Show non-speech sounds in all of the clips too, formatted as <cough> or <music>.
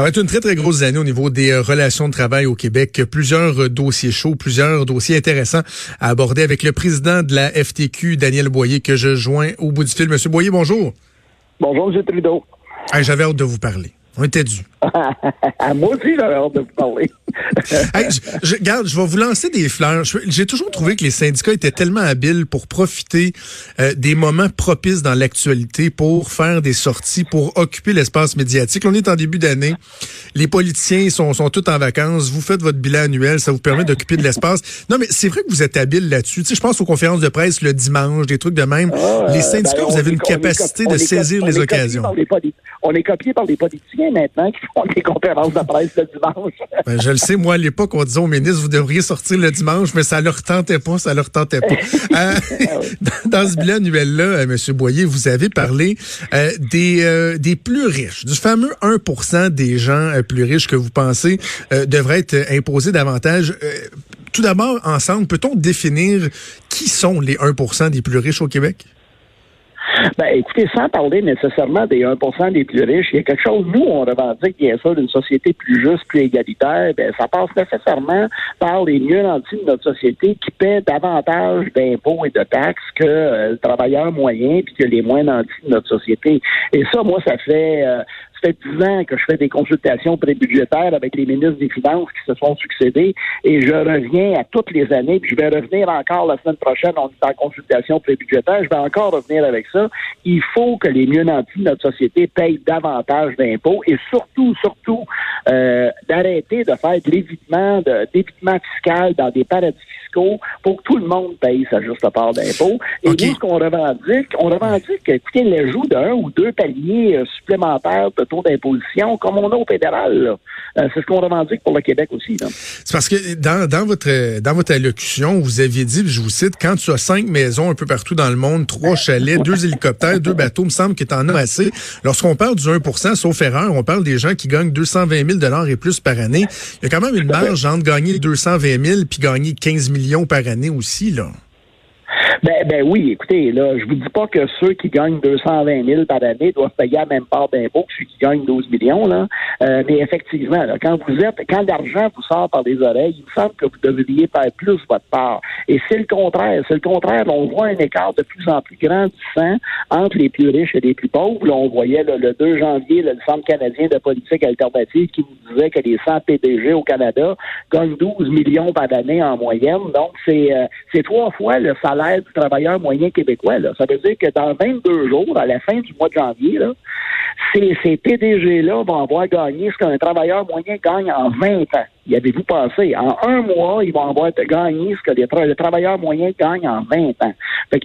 Ça va être une très, très grosse année au niveau des euh, relations de travail au Québec. Plusieurs euh, dossiers chauds, plusieurs dossiers intéressants à aborder avec le président de la FTQ, Daniel Boyer, que je joins au bout du fil. Monsieur Boyer, bonjour. Bonjour, M. Trudeau. J'avais hâte de vous parler. On était dû. <laughs> Moi aussi, j'avais hâte de vous parler. <laughs> je, regarde, je vais vous lancer des fleurs. J'ai toujours trouvé que les syndicats étaient tellement habiles pour profiter euh, des moments propices dans l'actualité pour faire des sorties, pour occuper l'espace médiatique. On est en début d'année. Les politiciens sont, sont tous en vacances. Vous faites votre bilan annuel. Ça vous permet d'occuper de l'espace. Non, mais c'est vrai que vous êtes habile là-dessus. Tu sais, je pense aux conférences de presse le dimanche, des trucs de même. Ah, les syndicats, ben, vous avez une capacité de saisir les occasions. on est copié par les politiciens maintenant qui font des conférences de presse le dimanche. Ben, je le sais, moi, à l'époque, on disait au ministre, vous devriez sortir le dimanche, mais ça leur tentait pas, ça leur tentait pas. <laughs> Euh, <laughs> dans ce bilan annuel-là, euh, M. Boyer, vous avez parlé euh, des, des plus riches, du fameux 1% des gens plus riches que vous pensez devraient être imposés davantage. tout d'abord, ensemble, peut-on définir qui sont les 1% des plus riches au Québec? Ben, écoutez, sans parler nécessairement des 1% des plus riches, il y a quelque chose, nous, on revendique bien sûr d'une société plus juste, plus égalitaire, ben, ça passe nécessairement par les mieux nantis de notre société qui paient davantage d'impôts et de taxes que euh, le travailleur moyen puis que les moins nantis de notre société. Et ça, moi, ça fait euh, fait dix ans que je fais des consultations prébudgétaires avec les ministres des Finances qui se sont succédés et je reviens à toutes les années, puis je vais revenir encore la semaine prochaine, on est en consultation prébudgétaire, je vais encore revenir avec ça. Il faut que les mieux nantis de notre société payent davantage d'impôts et surtout, surtout, euh, d'arrêter de faire de l'évitement, d'évitement fiscal dans des paradis fiscaux pour que tout le monde paye sa juste part d'impôts. Et nous, ce qu'on revendique, on revendique, écoutez, l'ajout d'un ou deux paliers euh, supplémentaires de taux d'imposition comme on a au fédéral. Euh, c'est ce qu'on revendique pour le Québec aussi. C'est parce que dans, dans, votre dans votre allocution, vous aviez dit, je vous cite, quand tu as cinq maisons un peu partout dans le monde, trois chalets, deux hélicoptères, deux bateaux, me semble que tu en as assez. Lorsqu'on parle du 1% sauf erreur, on parle des gens qui gagnent 220 000 et plus par année. Il y a quand même une marge entre gagner 220 000 puis gagner 15 millions par année aussi, là. Ben, ben oui, écoutez, là, je vous dis pas que ceux qui gagnent 220 000 par année doivent payer la même part d'impôt que ceux qui gagnent 12 millions, là. Euh, mais effectivement, là, quand vous êtes, quand l'argent vous sort par les oreilles, il me semble que vous devriez faire plus votre part. Et c'est le contraire. C'est le contraire. On voit un écart de plus en plus grand du sang entre les plus riches et les plus pauvres. Là, on voyait le 2 janvier le Centre canadien de politique alternative qui nous disait que les 100 PDG au Canada gagnent 12 millions par année en moyenne. Donc, c'est euh, trois fois le salaire travailleurs moyens québécois. Là. Ça veut dire que dans 22 jours, à la fin du mois de janvier, là, ces, ces PDG-là vont avoir gagné ce qu'un travailleur moyen gagne en 20 ans y avez-vous pensé? En un mois, ils vont avoir gagné ce que les le travailleur moyen gagne en 20 ans.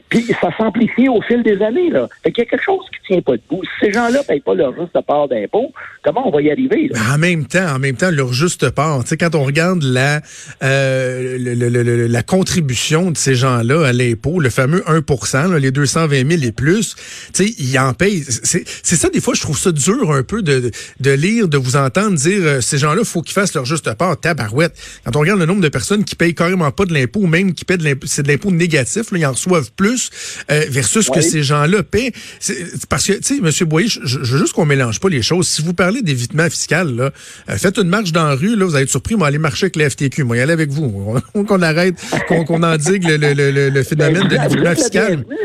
puis ça s'amplifie au fil des années. Là. Fait qu'il y a quelque chose qui tient pas debout. Si ces gens-là ne payent pas leur juste part d'impôt, comment on va y arriver? En même temps, en même temps, leur juste part. Quand on regarde la, euh, la contribution de ces gens-là à l'impôt, le fameux 1% les 220 000 et plus, ils en payent. C'est ça, des fois, je trouve ça dur un peu de, de lire, de vous entendre dire euh, ces gens-là, il faut qu'ils fassent leur juste part tabarouette. Quand on regarde le nombre de personnes qui payent carrément pas de l'impôt, ou même qui paient de l'impôt, c'est de l'impôt négatif, là, ils en reçoivent plus, euh, versus ce que ces gens-là paient. parce que, tu sais, M. Boyer, je, veux juste qu'on mélange pas les choses. Si vous parlez d'évitement fiscal, là, euh, faites une marche dans la rue, là, vous allez être surpris, moi, aller marcher avec la FTQ. Moi, y aller avec vous. qu'on arrête, qu'on qu endigue le, le, le, le phénomène de l'évitement fiscal. <laughs>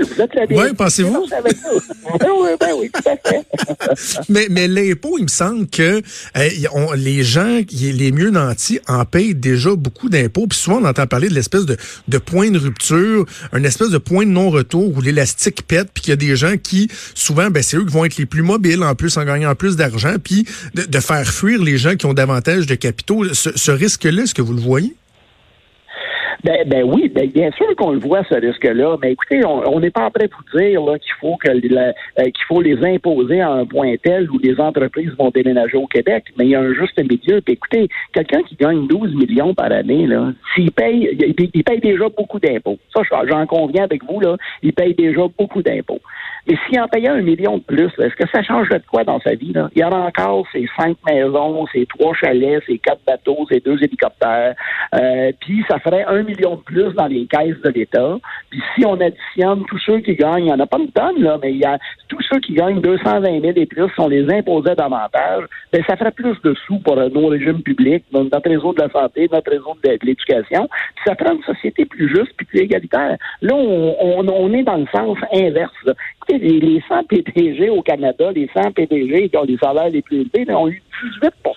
Oui, pensez-vous? <laughs> mais mais l'impôt, il me semble que euh, les gens, les mieux en payent déjà beaucoup d'impôts. Puis souvent, on entend parler de l'espèce de, de point de rupture, un espèce de point de non-retour où l'élastique pète, puis qu'il y a des gens qui, souvent, ben, c'est eux qui vont être les plus mobiles, en plus, en gagnant plus d'argent, puis de, faire fuir les gens qui ont davantage de capitaux. Ce, ce risque-là, est-ce que vous le voyez? Ben, ben oui, ben, bien sûr qu'on le voit ce risque-là, mais écoutez, on n'est pas prêt pour dire qu'il faut que euh, qu'il faut les imposer à un point tel où les entreprises vont déménager au Québec, mais il y a un juste milieu. Puis écoutez, quelqu'un qui gagne 12 millions par année, là, s'il paye, il, paye déjà beaucoup d'impôts. Ça, j'en conviens avec vous, là, il paye déjà beaucoup d'impôts. Mais s'il en payait un million de plus, est-ce que ça changerait de quoi dans sa vie? Là? Il y a encore ses cinq maisons, ses trois chalets, ses quatre bateaux, ses deux hélicoptères, euh, puis ça ferait un de plus dans les caisses de l'État. Puis si on additionne tous ceux qui gagnent, il n'y en a pas une tonne, là, mais il y a tous ceux qui gagnent 220 000 et plus, si on les imposait davantage, ben ça ferait plus de sous pour nos régimes publics, notre réseau de la santé, notre réseau de, l'éducation. Puis ça ferait une société plus juste puis plus égalitaire. Là, on, on, est dans le sens inverse. Écoutez, les, les 100 PDG au Canada, les 100 PDG qui ont les salaires les plus élevés, ont eu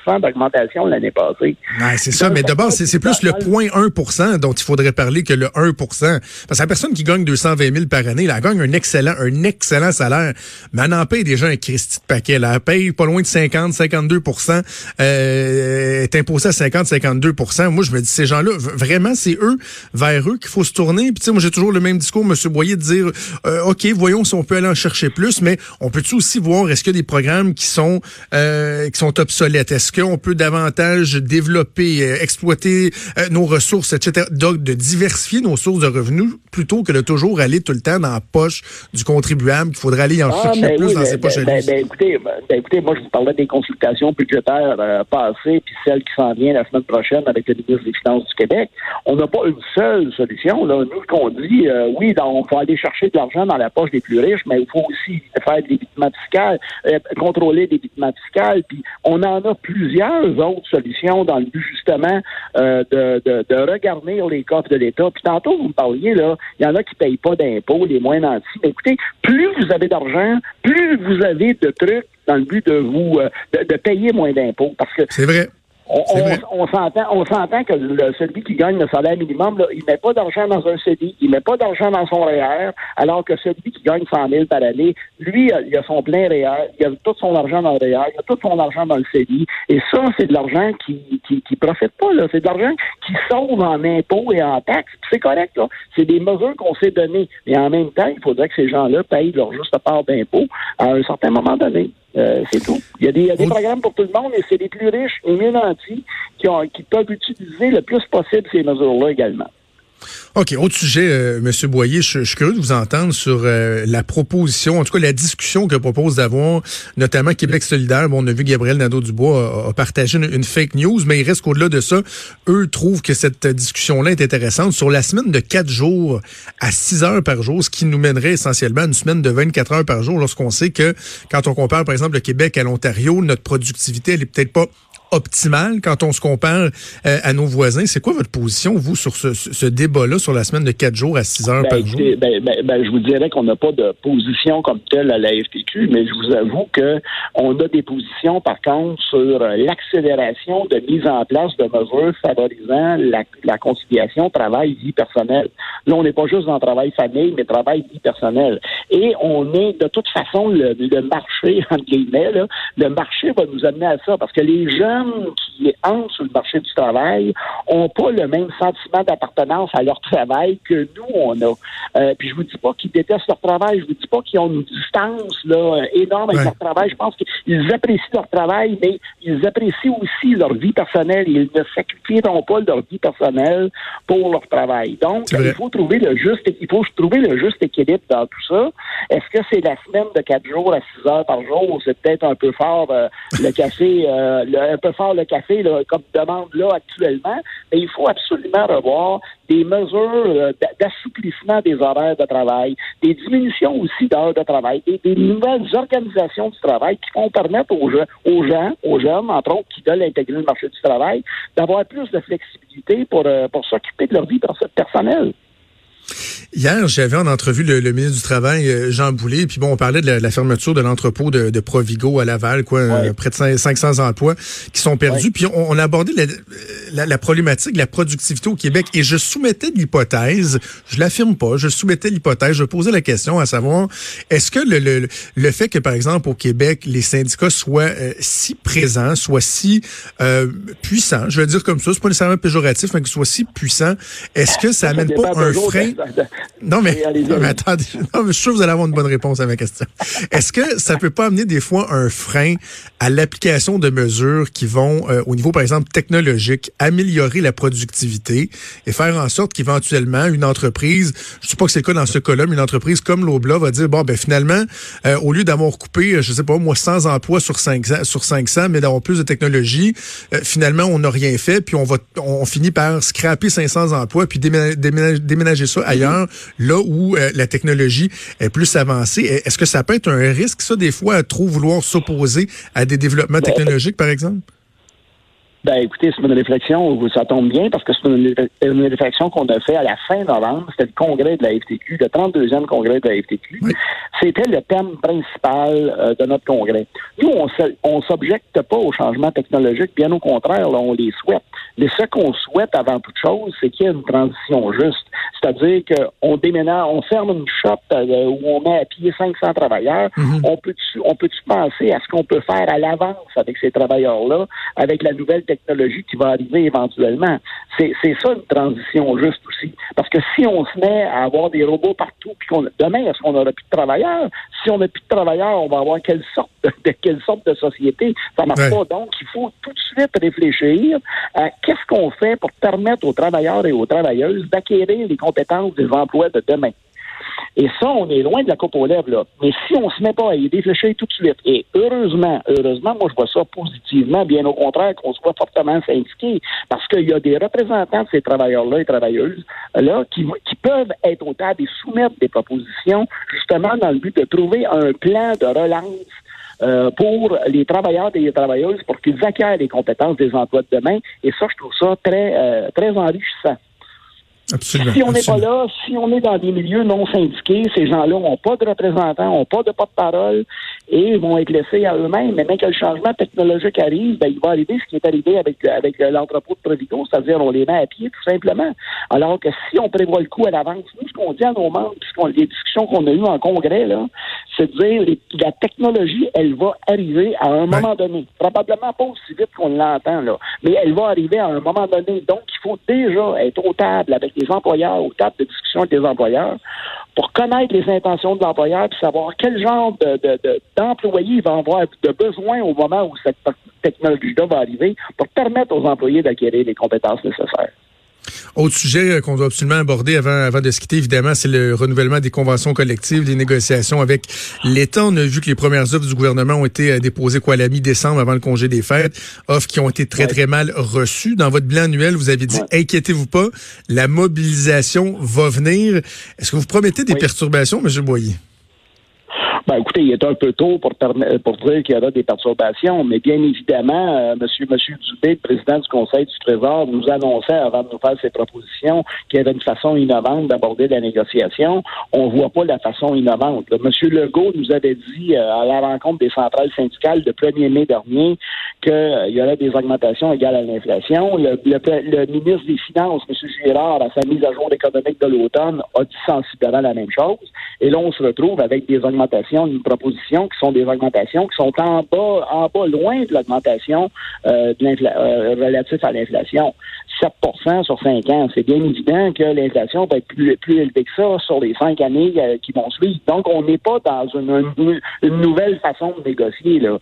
18% d'augmentation l'année passée. c'est ça, mais d'abord, c'est plus le 0.1% dont il faudrait parler que le 1 Parce que la personne qui gagne 220 000 par année, elle gagne un excellent, un excellent salaire, mais elle en paye déjà un Christy de paquet. Elle paye pas loin de 50, 52% euh, est imposée à 50, 52% Moi, je me dis, ces gens-là, vraiment, c'est eux, vers eux qu'il faut se tourner. Puis, tu sais, moi, j'ai toujours le même discours, M. Boyer, de dire, euh, OK, voyons si on peut aller en chercher plus, mais on peut-tu aussi voir, est-ce qu'il y a des programmes qui sont, euh, qui sont obsolètes? Est-ce qu'on peut davantage développer, euh, exploiter euh, nos ressources, etc. Donc, de diversifier nos sources de revenus plutôt que de toujours aller tout le temps dans la poche du contribuable, qu'il faudrait aller en ah, chercher ben plus dans ses poches. Ben, ben, écoutez, ben, écoutez, moi, je vous parlais des consultations budgétaires passées, puis celle qui s'en vient la semaine prochaine avec le ministre des Finances du Québec. On n'a pas une seule solution. Là. Nous, qu'on dit, oui, on faut aller chercher de l'argent dans la poche des plus riches, mais il faut aussi faire des l'évitement fiscal, contrôler l'évitement fiscal, puis on en a plusieurs autres solutions dans le but justement euh, de, de, de, regarder les coffres de l'État. Puis tantôt, vous me parliez, là, il y en a qui ne payent pas d'impôts, les moins nantis. Mais écoutez, plus vous avez d'argent, plus vous avez de trucs dans le but de vous euh, de, payer moins d'impôts. Parce que c'est vrai. On, s'entend, on s'entend que celui qui gagne le salaire minimum, là, il met pas d'argent dans un CDI, il met pas d'argent dans son REER, alors que celui qui gagne 100 000 par année, lui, il a son plein REER, il a tout son argent dans le REER, il a tout son argent dans le CDI, et ça, c'est de l'argent qui, qui, qui profite pas, là. C'est de l'argent qui sauve en impôts et en taxes. C'est correct, là. C'est des mesures qu'on s'est données. Mais en même temps, il faudrait que ces gens-là payent leur juste part d'impôts à un certain moment donné. Euh, c'est tout. Il y a des, programmes pour tout le monde et c'est les plus riches et mieux nantis qui, ont, qui peuvent utiliser le plus possible ces mesures-là également. OK. Autre sujet, euh, M. Boyer, je, suis curieux de vous entendre sur euh, la proposition, en tout cas la discussion que propose d'avoir notamment Québec solidaire. Bon, on a vu Gabriel Nadeau-Dubois a, partagé une, fake news, mais il reste qu'au-delà de ça, eux trouvent que cette discussion-là est intéressante sur la semaine de quatre jours à 6 heures par jour, ce qui nous mènerait essentiellement à une semaine de 24 heures par jour lorsqu'on sait que quand on compare, par exemple, le Québec à l'Ontario, notre productivité, elle est peut-être pas optimale quand on se compare euh, à nos voisins. C'est quoi votre position, vous, sur ce, débat-là, sur la semaine de quatre jours à 6 heures ben, par jour? Ben, ben, je vous dirais qu'on n'a pas de position comme telle à la FTQ, mais je vous avoue que on a des positions, par contre, sur euh, l'accélération de mise en place de mesures favorisant la, conciliation travail-vie personnelle. Là, on n'est pas juste dans travail-famille, mais travail-vie personnelle. Et on est, de toute façon, le, marché, <laughs> entre guillemets, le marché va nous amener à ça, parce que les gens qui entrent sur le marché du travail ont pas le même sentiment d'appartenance à leur travail que nous, on a. Euh, puis je vous dis pas qu'ils détestent leur travail, je vous dis pas qu'ils ont une distance là, énorme avec leur travail. Je pense qu'ils apprécient leur travail, mais ils apprécient aussi leur vie personnelle. Ils ne sacrifieront pas leur vie personnelle pour leur travail. Donc, il faut trouver le juste, il faut trouver le juste équilibre dans tout ça. Est-ce que c'est la semaine de quatre jours à six heures par jour? C'est peut-être un peu fort euh, le café, euh, le, peu fort le café comme demande là actuellement, mais il faut absolument revoir des mesures euh, d'assouplissement des horaires de travail, des diminutions aussi d'heures de travail, des, des, nouvelles organisations du travail qui vont permettre aux, aux gens, aux jeunes, entre autres, qui veulent intégrer le marché du travail, d'avoir plus de flexibilité pour, euh, pour s'occuper de leur vie personnelle. Hier, j'avais en entrevue le, ministre du Travail, euh, Jean Boulet, puis bon, on parlait de la, fermeture de l'entrepôt de, de, Provigo à Laval, quoi, euh, près de 500 emplois qui sont perdus. Puis on, a abordé la, la, problématique de la productivité au Québec. Et je soumettais l'hypothèse, je l'affirme pas, je soumettais l'hypothèse, je posais la question à savoir, est-ce que le, le, le, fait que, par exemple, au Québec, les syndicats soient euh, si présents, soient si puissants, je vais dire comme ça, c'est pas nécessairement péjoratif, mais qu'ils soient si puissants, est-ce que ça amène pas un frein Non, mais, <laughs> attendez, je suis sûr que vous allez avoir une bonne réponse à ma question. Est-ce que ça peut pas amener des fois un frein à l'application de mesures qui vont, euh, au niveau, par exemple, technologique, améliorer la productivité et faire en sorte qu'éventuellement, une entreprise, je ne sais pas que c'est le cas dans ce cas-là, mais une entreprise comme l'Obla va dire, bon, ben finalement, euh, au lieu d'avoir coupé, je sais pas, moi, 100 emplois sur 500, sur 500 mais d'avoir plus de technologie, euh, finalement, on n'a rien fait, puis on va, on finit par scraper 500 emplois, puis déménager, déménager ça ailleurs là où euh, la technologie est plus avancée. Est-ce que ça peut être un risque, ça, des fois, à trop vouloir s'opposer à des développements ben, technologiques, par exemple? Ben, écoutez, c'est une réflexion, ça tombe bien parce que c'est une, réflexion qu'on a fait à la fin novembre. C'était le congrès de la FTQ, le 32e congrès de la FTQ. C'était le thème principal euh, de notre congrès. Nous, on s'objecte pas aux changements technologiques, bien au contraire, là, on les souhaite. Mais ce qu'on souhaite avant toute chose, c'est qu'il y ait une transition juste. C'est-à-dire qu'on déménage, on ferme une shop euh, où on met à pied 500 travailleurs. Mm-hmm. On peut-tu on peut penser à ce qu'on peut faire à l'avance avec ces travailleurs-là, avec la nouvelle technologie qui va arriver éventuellement? C'est ça une transition juste aussi. Parce que si on se met à avoir des robots partout, puis qu'on demain, est-ce qu'on n'aura plus de travailleurs? Si on n'a plus de travailleurs, on va avoir quelle sorte de, quelle sorte de société? Ça marche pas. Donc, il faut tout de suite réfléchir à qu'est-ce qu'on fait pour permettre aux travailleurs et aux travailleuses d'acquérir les compétences des emplois de demain. Et ça, on est loin de la coupe aux lèvres, là. Mais si on se met pas à y réfléchir tout de suite, et heureusement, heureusement, moi, je vois ça positivement, bien au contraire, qu'on soit fortement syndiqué, parce qu'il y a des représentants de ces travailleurs-là et travailleuses, là, qui, qui peuvent être au table et soumettre des propositions, justement, dans le but de trouver un plan de relance euh, pour les travailleurs et les travailleuses pour qu'ils acquièrent les compétences des emplois de demain. Et ça, je trouve ça très, euh, très enrichissant. Absolument, si on n'est pas là, si on est dans des milieux non syndiqués, ces gens-là n'ont pas de représentants, n'ont pas de porte-parole et vont être laissés à eux-mêmes. Mais dès que le changement technologique arrive, ben, il va arriver ce qui est arrivé avec, avec l'entrepôt de Provigo, c'est-à-dire on les met à pied tout simplement. Alors que si on prévoit le coup à l'avance, nous, ce qu'on dit à nos membres, puisqu'on les discussions qu'on a eues en congrès, là, c'est de dire que la technologie, elle va arriver à un moment donné. Probablement pas aussi vite qu'on l'entend, là, mais elle va arriver à un moment donné. Donc, il faut déjà être au table avec les employeurs, au table de discussion avec les employeurs, pour connaître les intentions de l'employeur et savoir quel genre d'employé il va avoir de besoin au moment où cette technologie-là va arriver pour permettre aux employés d'acquérir les compétences nécessaires. Autre sujet euh, qu'on doit absolument aborder avant, avant de se quitter, évidemment, c'est le renouvellement des conventions collectives, des négociations avec l'État. On a vu que les premières offres du gouvernement ont été euh, déposées quoi à la mi-décembre avant le congé des fêtes, offres qui ont été très très mal reçues. Dans votre bilan annuel, vous avez dit inquiétez-vous pas, la mobilisation va venir. Est-ce que vous promettez des perturbations, M. Boyer? Ben, écoutez, il est un peu tôt pour, dire qu'il y aura des perturbations, mais bien évidemment, euh, monsieur, monsieur Dubé, président du Conseil du Trésor, nous annonçait avant de nous faire ses propositions qu'il y avait une façon innovante d'aborder la négociation. On voit pas la façon innovante. Monsieur Legault nous avait dit euh, à la rencontre des centrales syndicales le 1er mai dernier qu'il euh, y aurait des augmentations égales à l'inflation. Le, le, ministre des Finances, monsieur Girard, à sa mise à jour économique de l'automne, a dit sensiblement la même chose. Et là, on se retrouve avec des augmentations une proposition qui sont des augmentations qui sont en bas, en bas loin de l'augmentation euh, euh relative à l'inflation. 7% sur 5 ans. C'est bien évident que l'inflation va être plus, élevée que ça sur les cinq années euh, qui vont suivre. Donc, on n'est pas dans une, nouvelle façon de négocier. Là.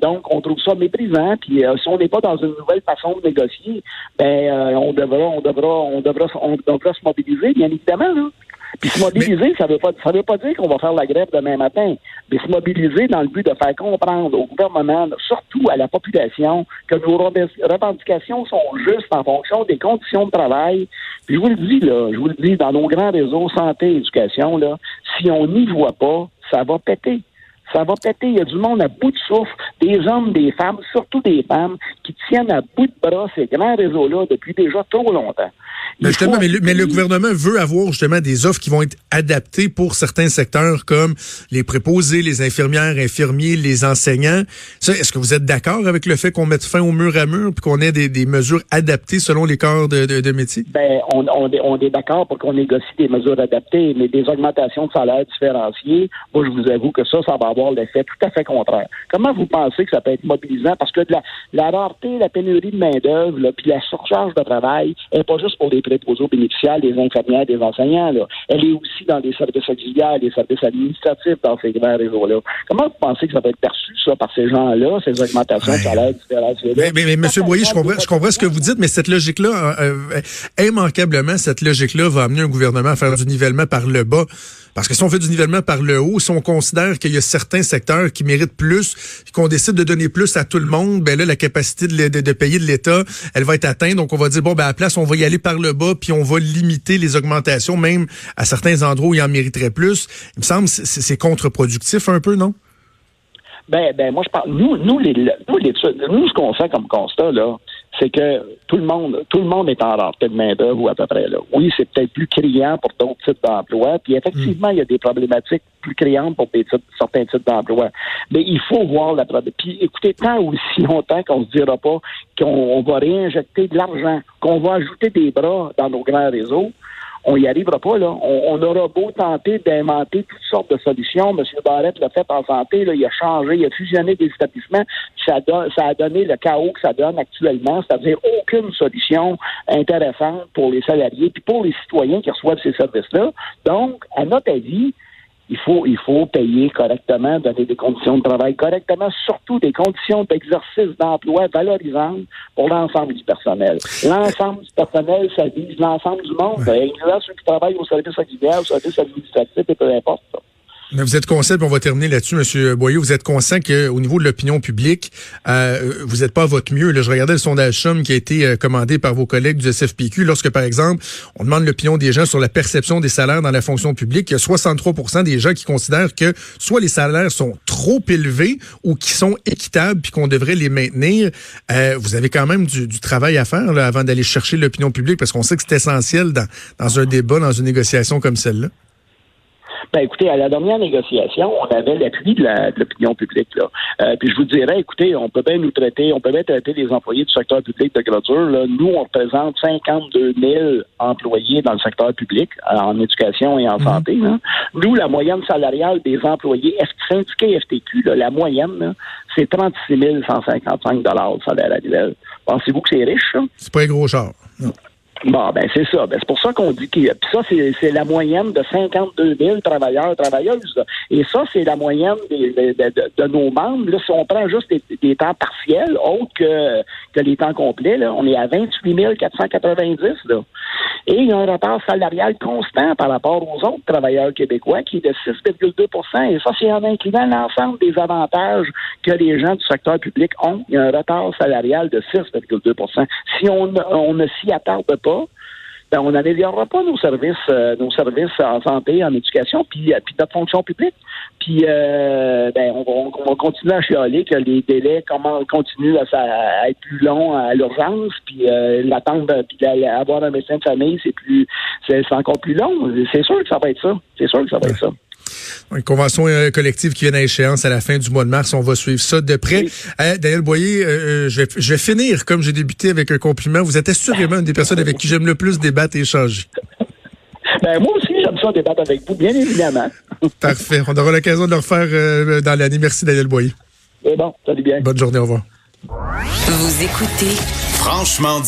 Donc, on trouve ça méprisant. Puis, si on n'est pas dans une nouvelle façon de négocier, ben, on devra, on devra, on devra, on devra se mobiliser, bien évidemment. Là. Puis se mobiliser, ça veut pas ça veut pas dire qu'on va faire la grève demain matin, mais se mobiliser dans le but de faire comprendre au gouvernement, surtout à la population, que nos revendications sont justes en fonction des conditions de travail. Puis je vous le dis là, je vous le dis, dans nos grands réseaux santé et éducation, là, si on n'y voit pas, ça va péter ça va péter. Il y a du monde à bout de souffle, des hommes, des femmes, surtout des femmes, qui tiennent à bout de bras ces grands réseaux-là depuis déjà trop longtemps. Mais, justement, mais, le, gouvernement veut avoir justement des offres qui vont être adaptées pour certains secteurs comme les préposés, les infirmières, infirmiers, les enseignants. Est-ce que vous êtes d'accord avec le fait qu'on mette fin au mur à mur puis qu'on ait des, mesures adaptées selon les corps de, de, métier? Ben, on, on, on est d'accord pour qu'on négocie des mesures adaptées, mais des augmentations de salaire différenciées, moi, je vous avoue que ça, ça va avoir l'effet tout à fait contraire. Comment vous pensez que ça peut être mobilisant? Parce que la, la rareté, la pénurie de main-d'œuvre, puis la surcharge de travail n'est pas juste pour les préposés aux bénéficiaires, des infirmières, des enseignants. Là. Elle est aussi dans les services auxiliaires, des services administratifs dans ces grands réseaux-là. Comment vous pensez que ça va être perçu, ça, par ces gens-là, ces augmentations de salaire Mais, mais, mais M. Boyer, je comprends, je comprends ce que vous dites, mais cette logique-là, euh, euh, immanquablement, cette logique-là va amener un gouvernement à faire du nivellement par le bas. Parce que si on fait du nivellement par le haut, si on considère qu'il y a certains secteurs qui méritent plus, qu'on décide de donner plus à tout le monde, ben là, la capacité de, de, payer de l'État, elle va être atteinte. Donc, on va dire, bon, ben à la place, on va y aller par le bas, puis on va limiter les augmentations, même à certains endroits où il en mériterait plus. Il me semble que c'est contre-productif un peu, non? Ben, ben, moi, je parle. Nous, nous, les, nous, nous ce qu'on fait comme constat, là, c'est que tout le monde, tout le monde est en rareté de main-d'œuvre ou à peu près là. Oui, c'est peut-être plus criant pour d'autres types d'emplois. Puis effectivement, il y a des problématiques plus criantes pour des types, certains types d'emplois. Mais il faut voir la. Puis écoutez, tant aussi longtemps qu'on se dira pas qu'on va réinjecter de l'argent, qu'on va ajouter des bras dans nos grands réseaux, on n'y arrivera pas. Là. On, aura beau tenter d'inventer toutes sortes de solutions. M. Barrett l'a fait en santé, là, il a changé, il a fusionné des établissements. Ça, ça a donné le chaos que ça donne actuellement, c'est-à-dire aucune solution intéressante pour les salariés puis pour les citoyens qui reçoivent ces services-là. Donc, à notre avis, il faut, il faut payer correctement, donner des conditions de travail correctement, surtout des conditions d'exercice d'emploi valorisantes pour l'ensemble du personnel. L'ensemble du personnel, ça vise l'ensemble du monde, ouais. incluant ceux qui travaillent au service auxiliaire, au service administratif et peu importe. Ça. Vous êtes conscient, on va terminer là-dessus, Monsieur Boyer, vous êtes conscient qu'au niveau de l'opinion publique, euh, vous n'êtes pas à votre mieux. Là, je regardais le sondage SHOM qui a été euh, commandé par vos collègues du SFPQ. Lorsque, par exemple, on demande l'opinion des gens sur la perception des salaires dans la fonction publique, il y a 63% des gens qui considèrent que soit les salaires sont trop élevés ou qui sont équitables puis qu'on devrait les maintenir. Euh, vous avez quand même du, du travail à faire là, avant d'aller chercher l'opinion publique parce qu'on sait que c'est essentiel dans, dans un débat, dans une négociation comme celle-là. Ben écoutez, à la dernière négociation, on avait l'appui de l'opinion publique. Là. Euh, puis je vous dirais, écoutez, on peut bien nous traiter, on peut bien traiter les employés du secteur public de gradure. Là. Nous, on représente 52 000 employés dans le secteur public, en éducation et en mhm. santé. Là. Nous, la moyenne salariale des employés syndiqués FTQ, là, la moyenne, c'est 36 155 de salaire annuel. Pensez-vous que c'est riche? C'est pas un gros char. Non. Bon, ben c'est ça. Ben, c'est pour ça qu'on dit que ça, c'est la moyenne de 52 000 travailleurs travailleuses. Et ça, c'est la moyenne de, nos membres. Là, si on prend juste des, temps partiels, autres que, que les temps complets, là, on est à 28 490. Là. Et il y a un retard salarial constant par rapport aux autres travailleurs québécois qui est de 6,2% Et ça, c'est en incluant l'ensemble des avantages que les gens du secteur public ont. Il y a un retard salarial de 6,2% Si on, on ne s'y attarde pas, ben, on n'améliorera pas nos services, euh, nos services en santé, en éducation, puis, euh, puis notre fonction publique. Puis euh, ben, on, va, on va continuer à chialer que les délais comment continuent à, être plus longs à l'urgence, puis l'attente, puis avoir un médecin de famille, c'est plus, c'est encore plus long. C'est sûr que ça va être ça. C'est sûr que ça va être ça. Une convention euh, collective qui vient à échéance à la fin du mois de mars. On va suivre ça de près. Euh, Daniel Boyer, euh, je, vais, finir comme j'ai débuté avec un compliment. Vous êtes assurément une des personnes avec qui j'aime le plus débattre et échanger. Ben, moi aussi, j'aime ça débattre avec vous, bien évidemment. <laughs> Parfait. On aura l'occasion de le refaire dans l'année. Merci, Daniel Boyer. C'est bon, salut bien. Bonne journée, au revoir. Vous écoutez Franchement